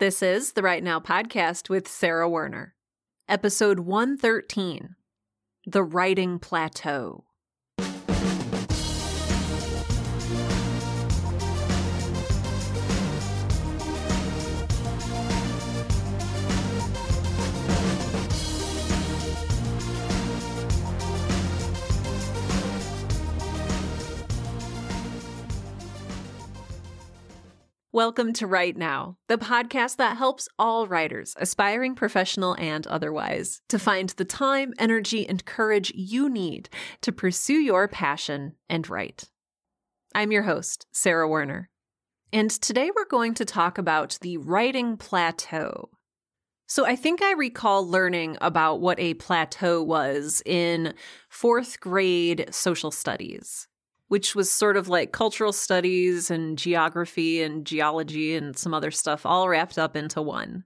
This is the Write Now podcast with Sarah Werner, episode 113 The Writing Plateau. Welcome to Write Now, the podcast that helps all writers, aspiring professional and otherwise, to find the time, energy, and courage you need to pursue your passion and write. I'm your host, Sarah Werner, and today we're going to talk about the writing plateau. So I think I recall learning about what a plateau was in fourth grade social studies which was sort of like cultural studies and geography and geology and some other stuff all wrapped up into one.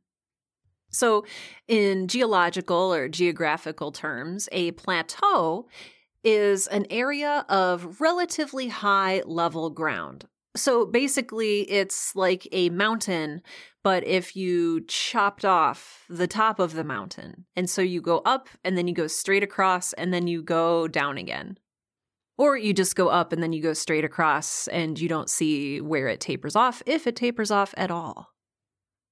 So, in geological or geographical terms, a plateau is an area of relatively high level ground. So basically, it's like a mountain, but if you chopped off the top of the mountain. And so you go up and then you go straight across and then you go down again. Or you just go up and then you go straight across and you don't see where it tapers off, if it tapers off at all.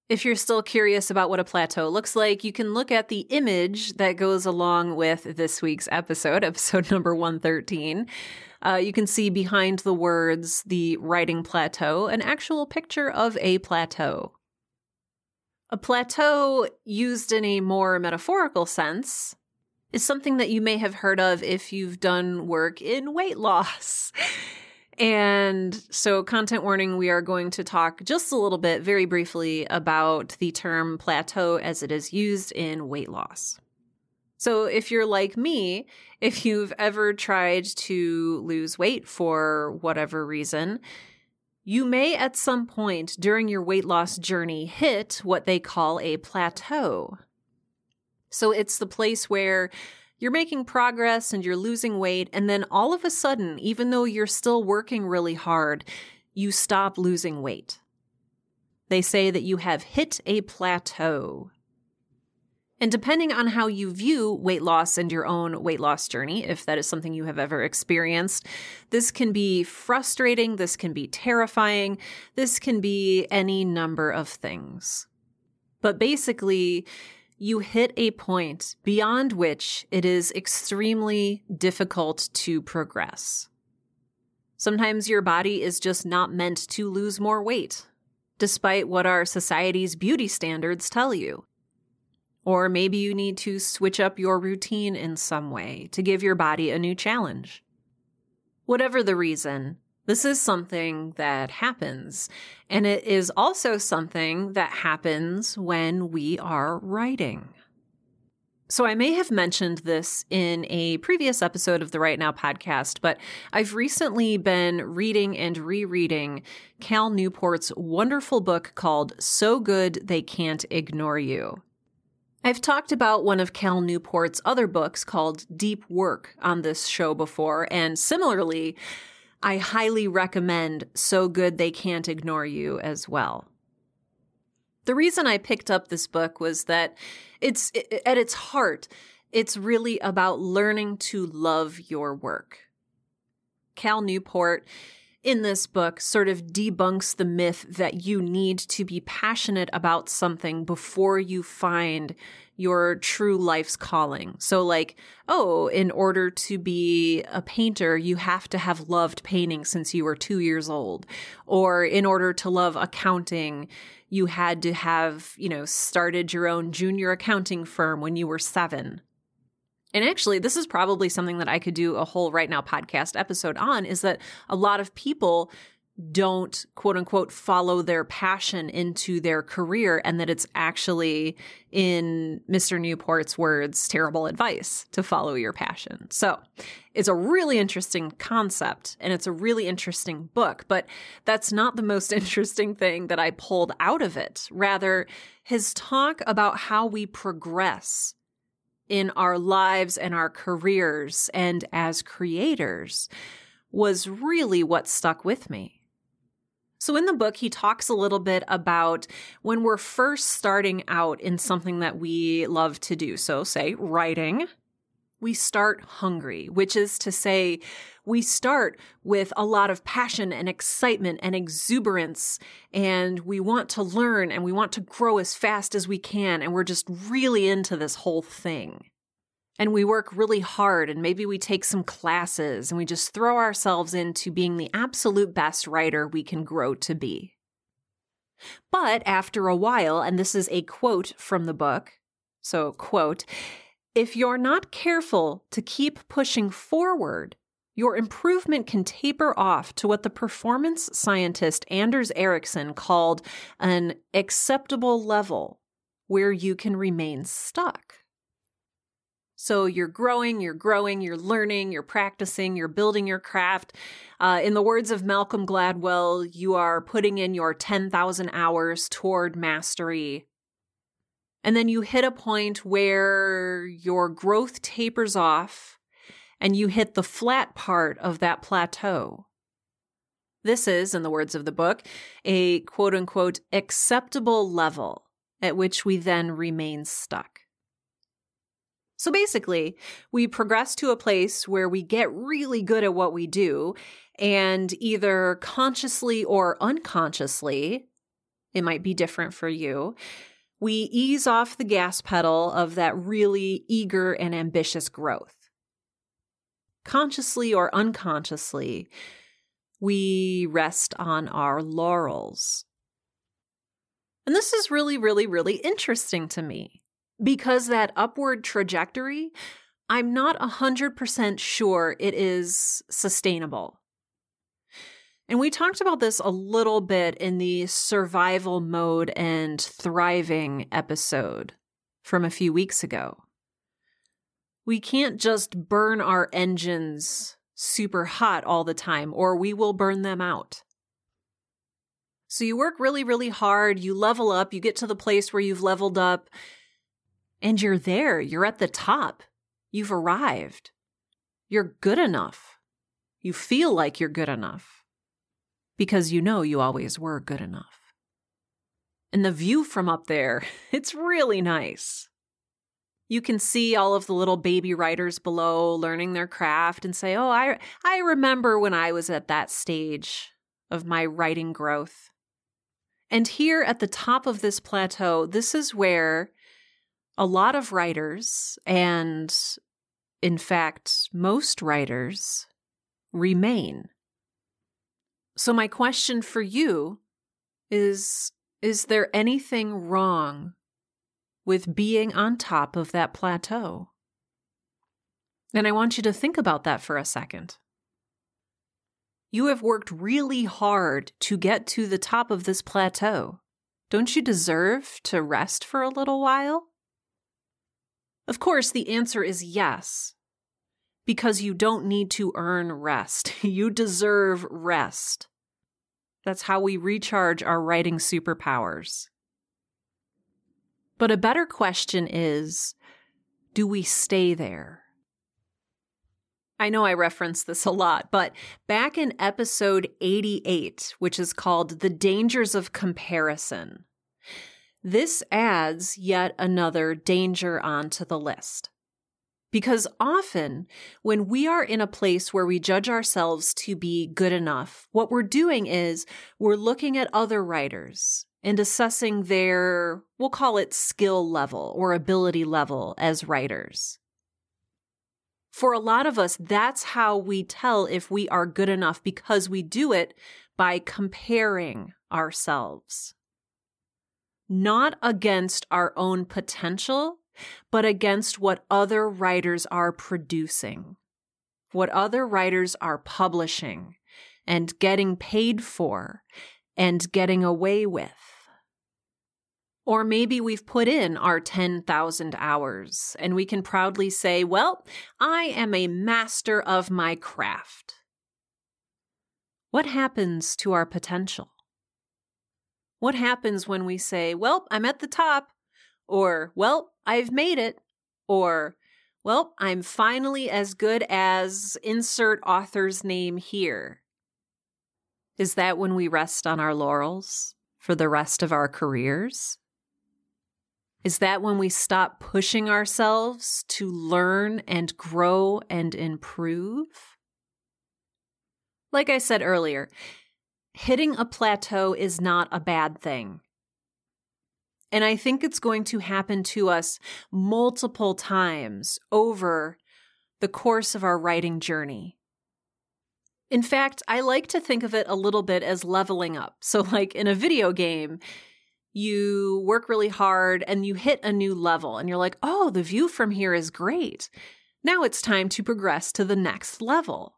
If you're still curious about what a plateau looks like, you can look at the image that goes along with this week's episode, episode number 113. Uh, you can see behind the words, the writing plateau, an actual picture of a plateau. A plateau, used in a more metaphorical sense, is something that you may have heard of if you've done work in weight loss. And so, content warning, we are going to talk just a little bit, very briefly, about the term plateau as it is used in weight loss. So, if you're like me, if you've ever tried to lose weight for whatever reason, you may at some point during your weight loss journey hit what they call a plateau. So it's the place where you're making progress and you're losing weight. And then all of a sudden, even though you're still working really hard, you stop losing weight. They say that you have hit a plateau. And depending on how you view weight loss and your own weight loss journey, if that is something you have ever experienced, this can be frustrating. This can be terrifying. This can be any number of things. But basically, you hit a point beyond which it is extremely difficult to progress. Sometimes your body is just not meant to lose more weight, despite what our society's beauty standards tell you. Or maybe you need to switch up your routine in some way to give your body a new challenge. Whatever the reason, this is something that happens. And it is also something that happens when we are writing. So I may have mentioned this in a previous episode of the Write Now podcast, but I've recently been reading and rereading Cal Newport's wonderful book called So Good They Can't Ignore You. I've talked about one of Cal Newport's other books called Deep Work on this show before, and similarly, I highly recommend So Good They Can't Ignore You as well. The reason I picked up this book was that it's at its heart, it's really about learning to love your work. Cal Newport in this book sort of debunks the myth that you need to be passionate about something before you find your true life's calling. So like, oh, in order to be a painter, you have to have loved painting since you were two years old. Or in order to love accounting, you had to have, you know, started your own junior accounting firm when you were seven. And actually, this is probably something that I could do a whole Write Now podcast episode on is that a lot of people don't quote unquote follow their passion into their career and that it's actually in Mr. Newport's words, terrible advice to follow your passion. So it's a really interesting concept and it's a really interesting book, but that's not the most interesting thing that I pulled out of it. Rather, his talk about how we progress in our lives and our careers and as creators was really what stuck with me. So, in the book, he talks a little bit about when we're first starting out in something that we love to do. So, say writing, we start hungry, which is to say, we start with a lot of passion and excitement and exuberance, and we want to learn and we want to grow as fast as we can, and we're just really into this whole thing. And we work really hard, and maybe we take some classes, and we just throw ourselves into being the absolute best writer we can grow to be. But after a while, and this is a quote from the book, so, quote, if you're not careful to keep pushing forward, your improvement can taper off to what the performance scientist Anders Ericsson called an acceptable level, where you can remain stuck. So you're growing, you're growing, you're learning, you're practicing, you're building your craft. Uh, in the words of Malcolm Gladwell, you are putting in your 10,000 hours toward mastery and then you hit a point where your growth tapers off and you hit the flat part of that plateau. This is, in the words of the book, a quote unquote acceptable level at which we then remain stuck. So basically, we progress to a place where we get really good at what we do, and either consciously or unconsciously, it might be different for you, we ease off the gas pedal of that really eager and ambitious growth. Consciously or unconsciously, we rest on our laurels. And this is really, really, really interesting to me because that upward trajectory, I'm not 100% sure it is sustainable. And we talked about this a little bit in the survival mode and thriving episode from a few weeks ago. We can't just burn our engines super hot all the time, or we will burn them out. So you work really, really hard, you level up, you get to the place where you've leveled up, and you're there. You're at the top. You've arrived. You're good enough. You feel like you're good enough because you know you always were good enough. And the view from up there, it's really nice. You can see all of the little baby writers below learning their craft and say, "Oh, I I remember when I was at that stage of my writing growth." And here at the top of this plateau, this is where a lot of writers and in fact, most writers remain. So, my question for you is Is there anything wrong with being on top of that plateau? And I want you to think about that for a second. You have worked really hard to get to the top of this plateau. Don't you deserve to rest for a little while? Of course, the answer is yes, because you don't need to earn rest. You deserve rest. That's how we recharge our writing superpowers. But a better question is do we stay there? I know I reference this a lot, but back in episode 88, which is called The Dangers of Comparison, this adds yet another danger onto the list. Because often, when we are in a place where we judge ourselves to be good enough, what we're doing is we're looking at other writers and assessing their, we'll call it skill level or ability level as writers. For a lot of us, that's how we tell if we are good enough because we do it by comparing ourselves. Not against our own potential, but against what other writers are producing, what other writers are publishing and getting paid for and getting away with. Or maybe we've put in our 10,000 hours and we can proudly say, Well, I am a master of my craft. What happens to our potential? What happens when we say, Well, I'm at the top, or, Well, I've made it, or, well, I'm finally as good as insert author's name here. Is that when we rest on our laurels for the rest of our careers? Is that when we stop pushing ourselves to learn and grow and improve? Like I said earlier, hitting a plateau is not a bad thing. And I think it's going to happen to us multiple times over the course of our writing journey. In fact, I like to think of it a little bit as leveling up. So, like in a video game, you work really hard and you hit a new level, and you're like, oh, the view from here is great. Now it's time to progress to the next level.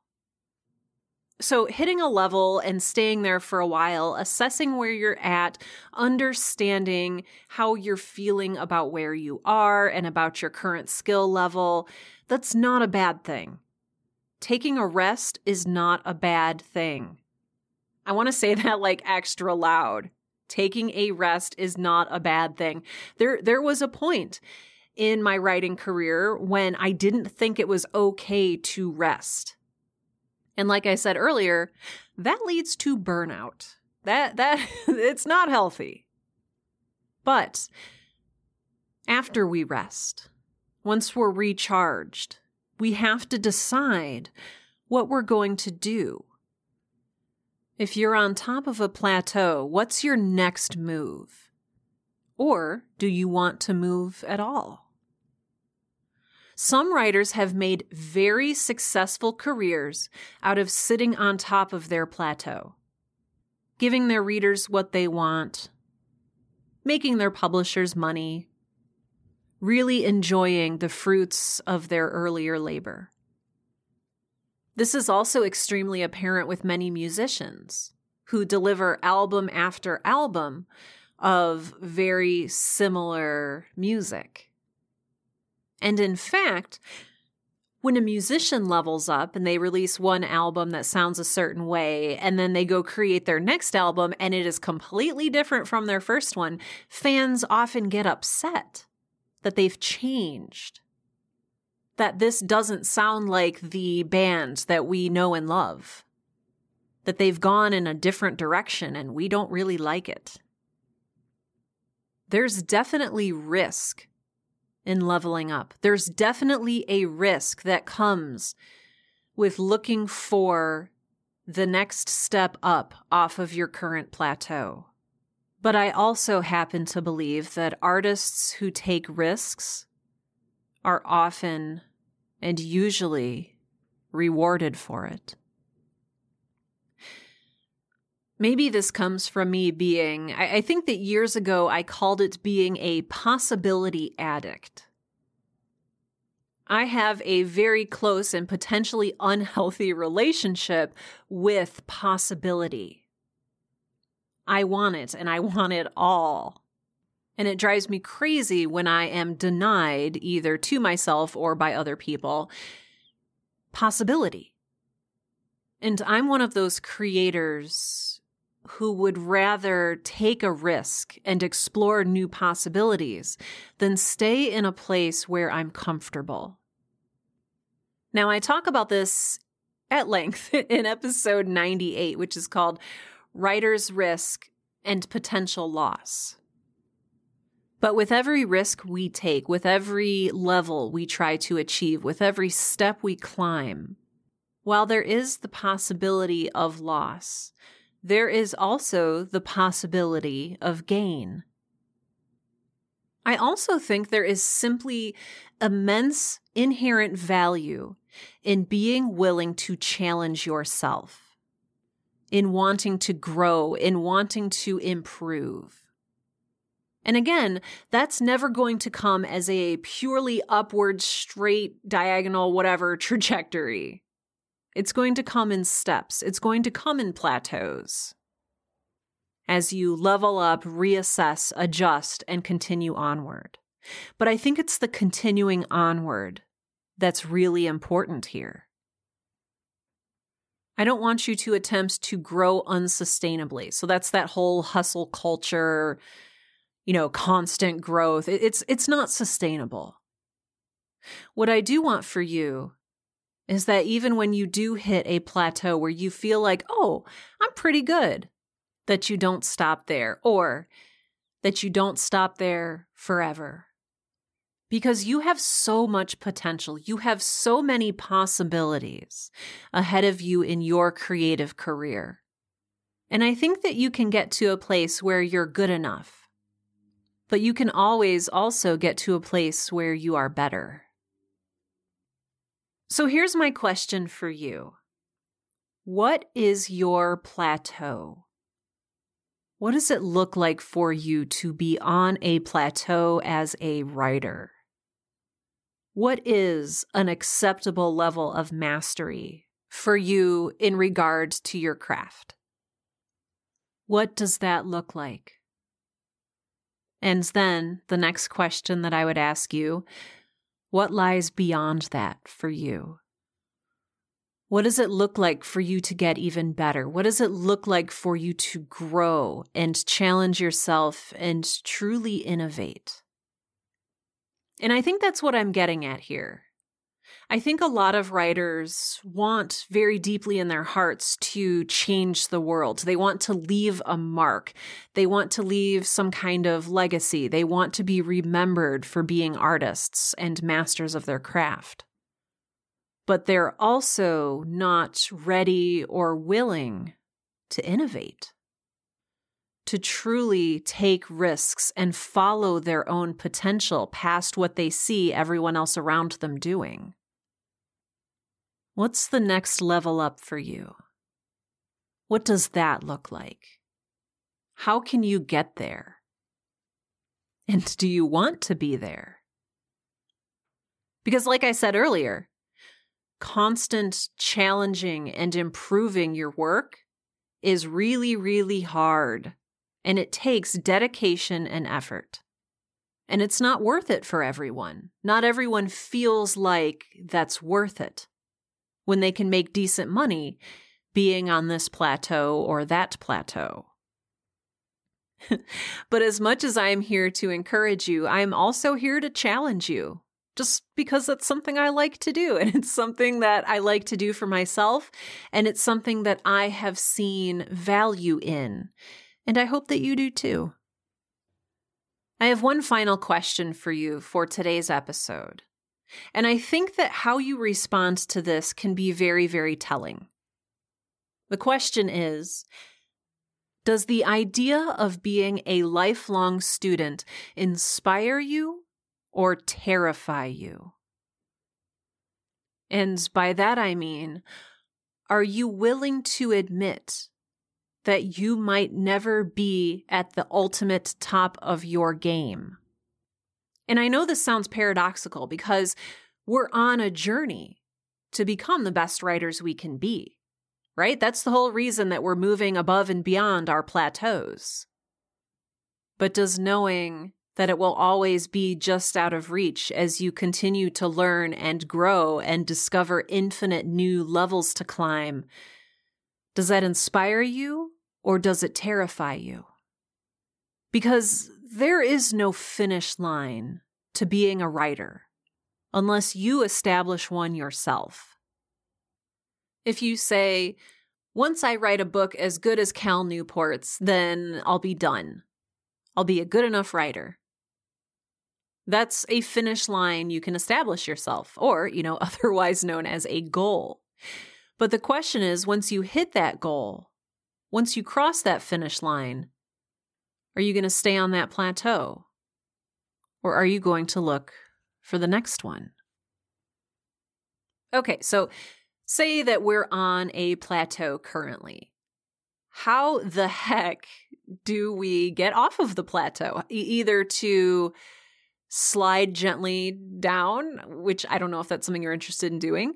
So, hitting a level and staying there for a while, assessing where you're at, understanding how you're feeling about where you are and about your current skill level, that's not a bad thing. Taking a rest is not a bad thing. I want to say that like extra loud. Taking a rest is not a bad thing. There there was a point in my writing career when I didn't think it was okay to rest. And like I said earlier, that leads to burnout. That that it's not healthy. But after we rest, once we're recharged, we have to decide what we're going to do. If you're on top of a plateau, what's your next move? Or do you want to move at all? Some writers have made very successful careers out of sitting on top of their plateau, giving their readers what they want, making their publishers money, really enjoying the fruits of their earlier labor. This is also extremely apparent with many musicians who deliver album after album of very similar music. And in fact, when a musician levels up and they release one album that sounds a certain way, and then they go create their next album and it is completely different from their first one, fans often get upset that they've changed. That this doesn't sound like the band that we know and love. That they've gone in a different direction and we don't really like it. There's definitely risk in leveling up. There's definitely a risk that comes with looking for the next step up off of your current plateau. But I also happen to believe that artists who take risks are often and usually rewarded for it. Maybe this comes from me being, I, I, think that years ago I called it being a possibility addict. I have a very close and potentially unhealthy relationship with possibility. I want it and I want it all. And it drives me crazy when I am denied, either to myself or by other people, possibility. And I'm one of those creators who would rather take a risk and explore new possibilities than stay in a place where I'm comfortable. Now, I talk about this at length in episode 98, which is called Writer's Risk and Potential Loss. But with every risk we take, with every level we try to achieve, with every step we climb, while there is the possibility of loss, there is also the possibility of gain. I also think there is simply immense inherent value in being willing to challenge yourself, in wanting to grow, in wanting to improve. And again, that's never going to come as a purely upward, straight, diagonal, whatever trajectory. It's going to come in steps, it's going to come in plateaus. As you level up, reassess, adjust, and continue onward. But I think it's the continuing onward that's really important here. I don't want you to attempt to grow unsustainably. So that's that whole hustle culture, you know, constant growth. It's it's not sustainable. What I do want for you is that even when you do hit a plateau where you feel like, oh, I'm pretty good, that you don't stop there or that you don't stop there forever. Because you have so much potential. You have so many possibilities ahead of you in your creative career. And I think that you can get to a place where you're good enough. But you can always also get to a place where you are better. So here's my question for you What is your plateau? What does it look like for you to be on a plateau as a writer? What is an acceptable level of mastery for you in regards to your craft? What does that look like? And then the next question that I would ask you what lies beyond that for you? What does it look like for you to get even better? What does it look like for you to grow and challenge yourself and truly innovate? And I think that's what I'm getting at here. I think a lot of writers want very deeply in their hearts to change the world. They want to leave a mark. They want to leave some kind of legacy. They want to be remembered for being artists and masters of their craft. But they're also not ready or willing to innovate, to truly take risks and follow their own potential past what they see everyone else around them doing. What's the next level up for you? What does that look like? How can you get there? And do you want to be there? Because, like I said earlier, constant challenging and improving your work is really, really hard, and it takes dedication and effort. And it's not worth it for everyone. Not everyone feels like that's worth it when they can make decent money being on this plateau or that plateau. but as much as I am here to encourage you, I am also here to challenge you. Just because that's something I like to do. And it's something that I like to do for myself. And it's something that I have seen value in. And I hope that you do too. I have one final question for you for today's episode. And I think that how you respond to this can be very, very telling. The question is Does the idea of being a lifelong student inspire you or terrify you? And by that I mean, are you willing to admit that you might never be at the ultimate top of your game? And I know this sounds paradoxical because we're on a journey to become the best writers we can be, right? That's the whole reason that we're moving above and beyond our plateaus. But does knowing that it will always be just out of reach as you continue to learn and grow and discover infinite new levels to climb, does that inspire you or does it terrify you? Because there is no finish line to being a writer unless you establish one yourself. If you say, once I write a book as good as Cal Newport's, then I'll be done. I'll be a good enough writer. That's a finish line you can establish yourself, or, you know, otherwise known as a goal. But the question is once you hit that goal, once you cross that finish line, are you going to stay on that plateau? Or are you going to look for the next one? Okay, so say that we're on a plateau currently. How the heck do we get off of the plateau? E- either to slide gently down, which I don't know if that's something you're interested in doing,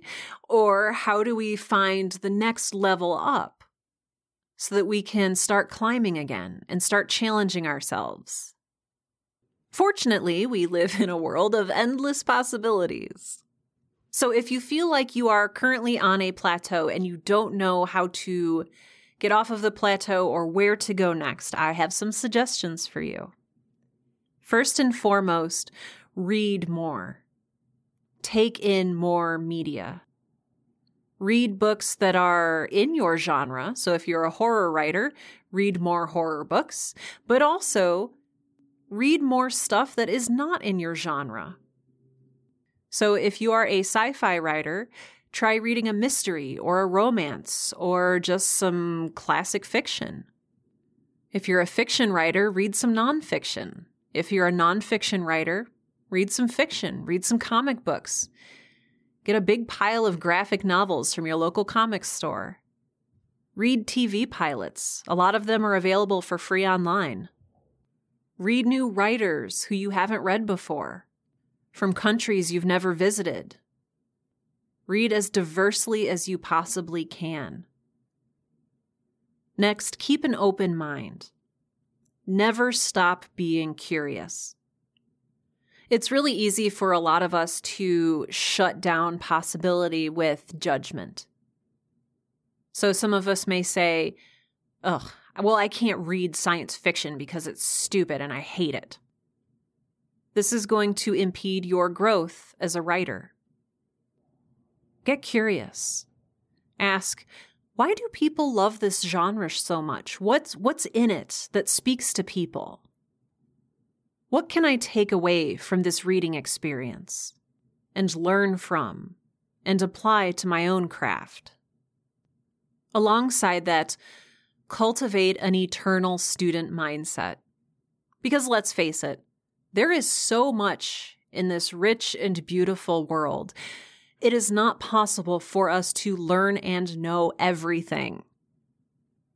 or how do we find the next level up so that we can start climbing again and start challenging ourselves? Fortunately, we live in a world of endless possibilities. So if you feel like you are currently on a plateau and you don't know how to get off of the plateau or where to go next, I have some suggestions for you. First and foremost, read more. Take in more media. Read books that are in your genre. So if you're a horror writer, read more horror books, but also read more stuff that is not in your genre. So if you are a sci fi writer, try reading a mystery or a romance or just some classic fiction. If you're a fiction writer, read some nonfiction. If you're a nonfiction writer, read some fiction, read some comic books. Get a big pile of graphic novels from your local comic store. Read TV pilots. A lot of them are available for free online. Read new writers who you haven't read before, from countries you've never visited. Read as diversely as you possibly can. Next, keep an open mind. Never stop being curious. It's really easy for a lot of us to shut down possibility with judgment. So some of us may say, ugh, well, I can't read science fiction because it's stupid and I hate it. This is going to impede your growth as a writer. Get curious. Ask, why do people love this genre so much? What's, what's in it that speaks to people? What can I take away from this reading experience and learn from and apply to my own craft? Alongside that, cultivate an eternal student mindset. Because let's face it, there is so much in this rich and beautiful world. It is not possible for us to learn and know everything.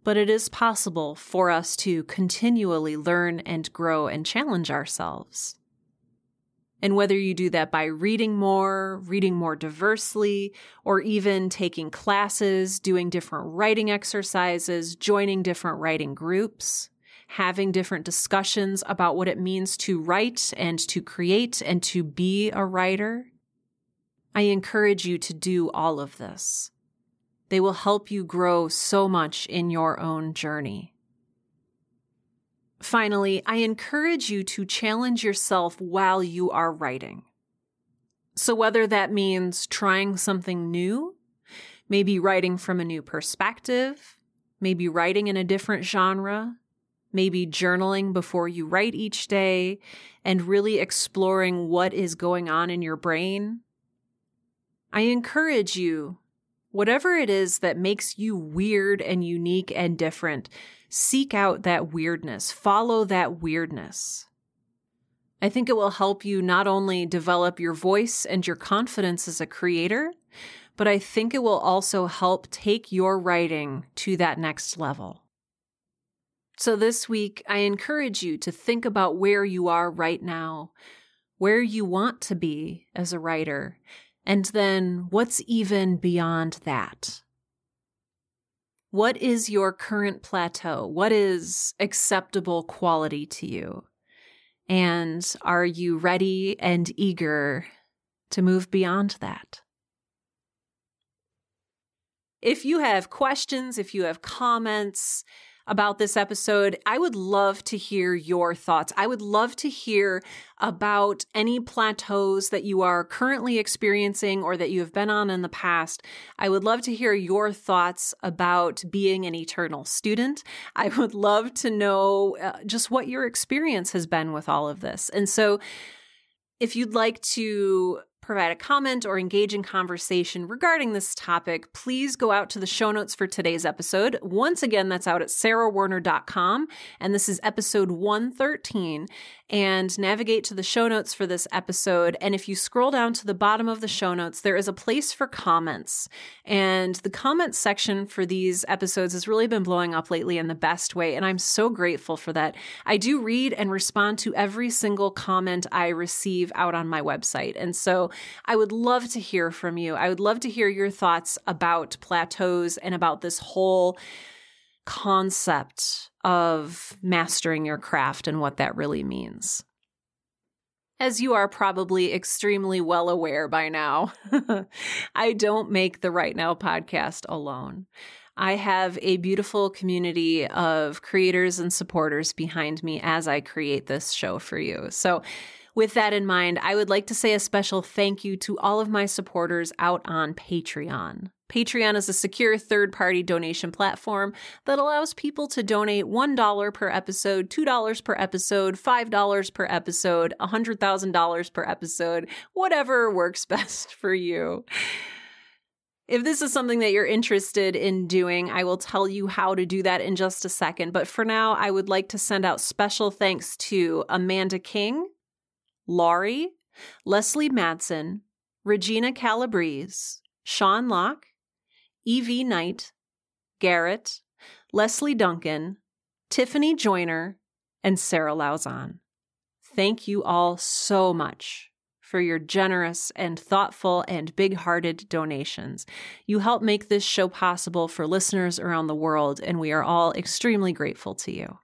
But it is possible for us to continually learn and grow and challenge ourselves. And whether you do that by reading more, reading more diversely, or even taking classes, doing different writing exercises, joining different writing groups, having different discussions about what it means to write and to create and to be a writer, I encourage you to do all of this. They will help you grow so much in your own journey. Finally, I encourage you to challenge yourself while you are writing. So whether that means trying something new, maybe writing from a new perspective, maybe writing in a different genre, maybe journaling before you write each day and really exploring what is going on in your brain. I encourage you, whatever it is that makes you weird and unique and different, seek out that weirdness, follow that weirdness. I think it will help you not only develop your voice and your confidence as a creator, but I think it will also help take your writing to that next level. So this week, I encourage you to think about where you are right now, where you want to be as a writer, and then what's even beyond that. What is your current plateau? What is acceptable quality to you? And are you ready and eager to move beyond that? If you have questions, if you have comments, about this episode, I would love to hear your thoughts. I would love to hear about any plateaus that you are currently experiencing or that you have been on in the past. I would love to hear your thoughts about being an eternal student. I would love to know uh, just what your experience has been with all of this. And so, if you'd like to provide a comment or engage in conversation regarding this topic, please go out to the show notes for today's episode. Once again, that's out at sarahwerner.com. And this is episode 113. And navigate to the show notes for this episode. And if you scroll down to the bottom of the show notes, there is a place for comments. And the comments section for these episodes has really been blowing up lately in the best way. And I'm so grateful for that. I do read and respond to every single comment I receive out on my website. And so I would love to hear from you. I would love to hear your thoughts about plateaus and about this whole concept of mastering your craft and what that really means. As you are probably extremely well aware by now, I don't make the Write Now podcast alone. I have a beautiful community of creators and supporters behind me as I create this show for you. So with that in mind, I would like to say a special thank you to all of my supporters out on Patreon. Patreon is a secure third party donation platform that allows people to donate $1 per episode, $2 per episode, $5 per episode, $100,000 per episode, whatever works best for you. If this is something that you're interested in doing, I will tell you how to do that in just a second. But for now, I would like to send out special thanks to Amanda King, Laurie, Leslie Madsen, Regina Calabrese, Sean Locke, Evie Knight, Garrett, Leslie Duncan, Tiffany Joyner, and Sarah Lauzon. Thank you all so much for your generous and thoughtful and big hearted donations. You help make this show possible for listeners around the world, and we are all extremely grateful to you.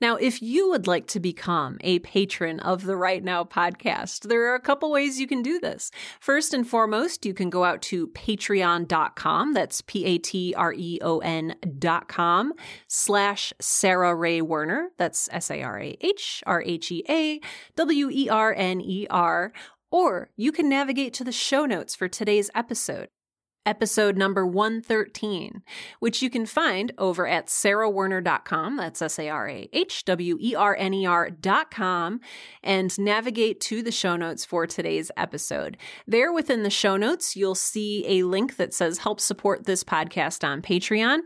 Now, if you would like to become a patron of the Write Now podcast, there are a couple ways you can do this. First and foremost, you can go out to patreon.com. That's P A T R E O N dot com slash Sarah Rhea Werner. That's S A R A H R H E A W E R N E R. Or you can navigate to the show notes for today's episode episode number 113, which you can find over at sarahwerner.com. That's S A R A H W E R N E R.com and navigate to the show notes for today's episode. There within the show notes, you'll see a link that says help support this podcast on Patreon.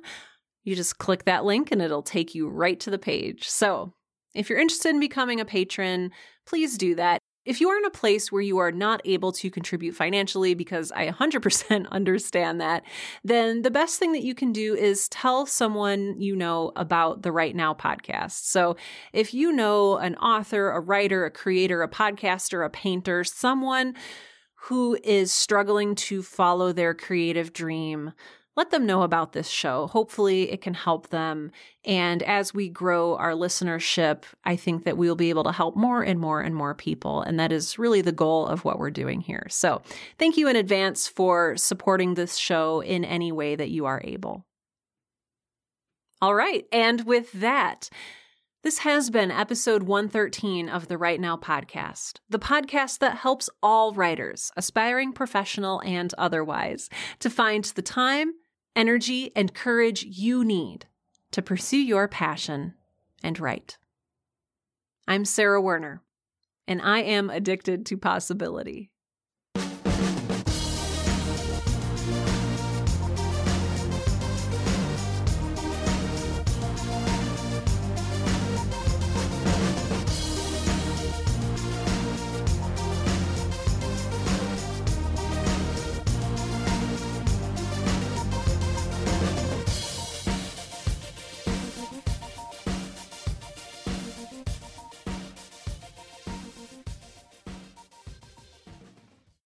You just click that link and it'll take you right to the page. So if you're interested in becoming a patron, please do that. If you are in a place where you are not able to contribute financially, because I 100% understand that, then the best thing that you can do is tell someone you know about the Write Now podcast. So if you know an author, a writer, a creator, a podcaster, a painter, someone who is struggling to follow their creative dream, let them know about this show. Hopefully, it can help them. And as we grow our listenership, I think that we will be able to help more and more and more people. And that is really the goal of what we're doing here. So, thank you in advance for supporting this show in any way that you are able. All right. And with that, this has been episode 113 of the Write Now podcast, the podcast that helps all writers, aspiring professional and otherwise, to find the time energy, and courage you need to pursue your passion and write. I'm Sarah Werner, and I am addicted to possibility.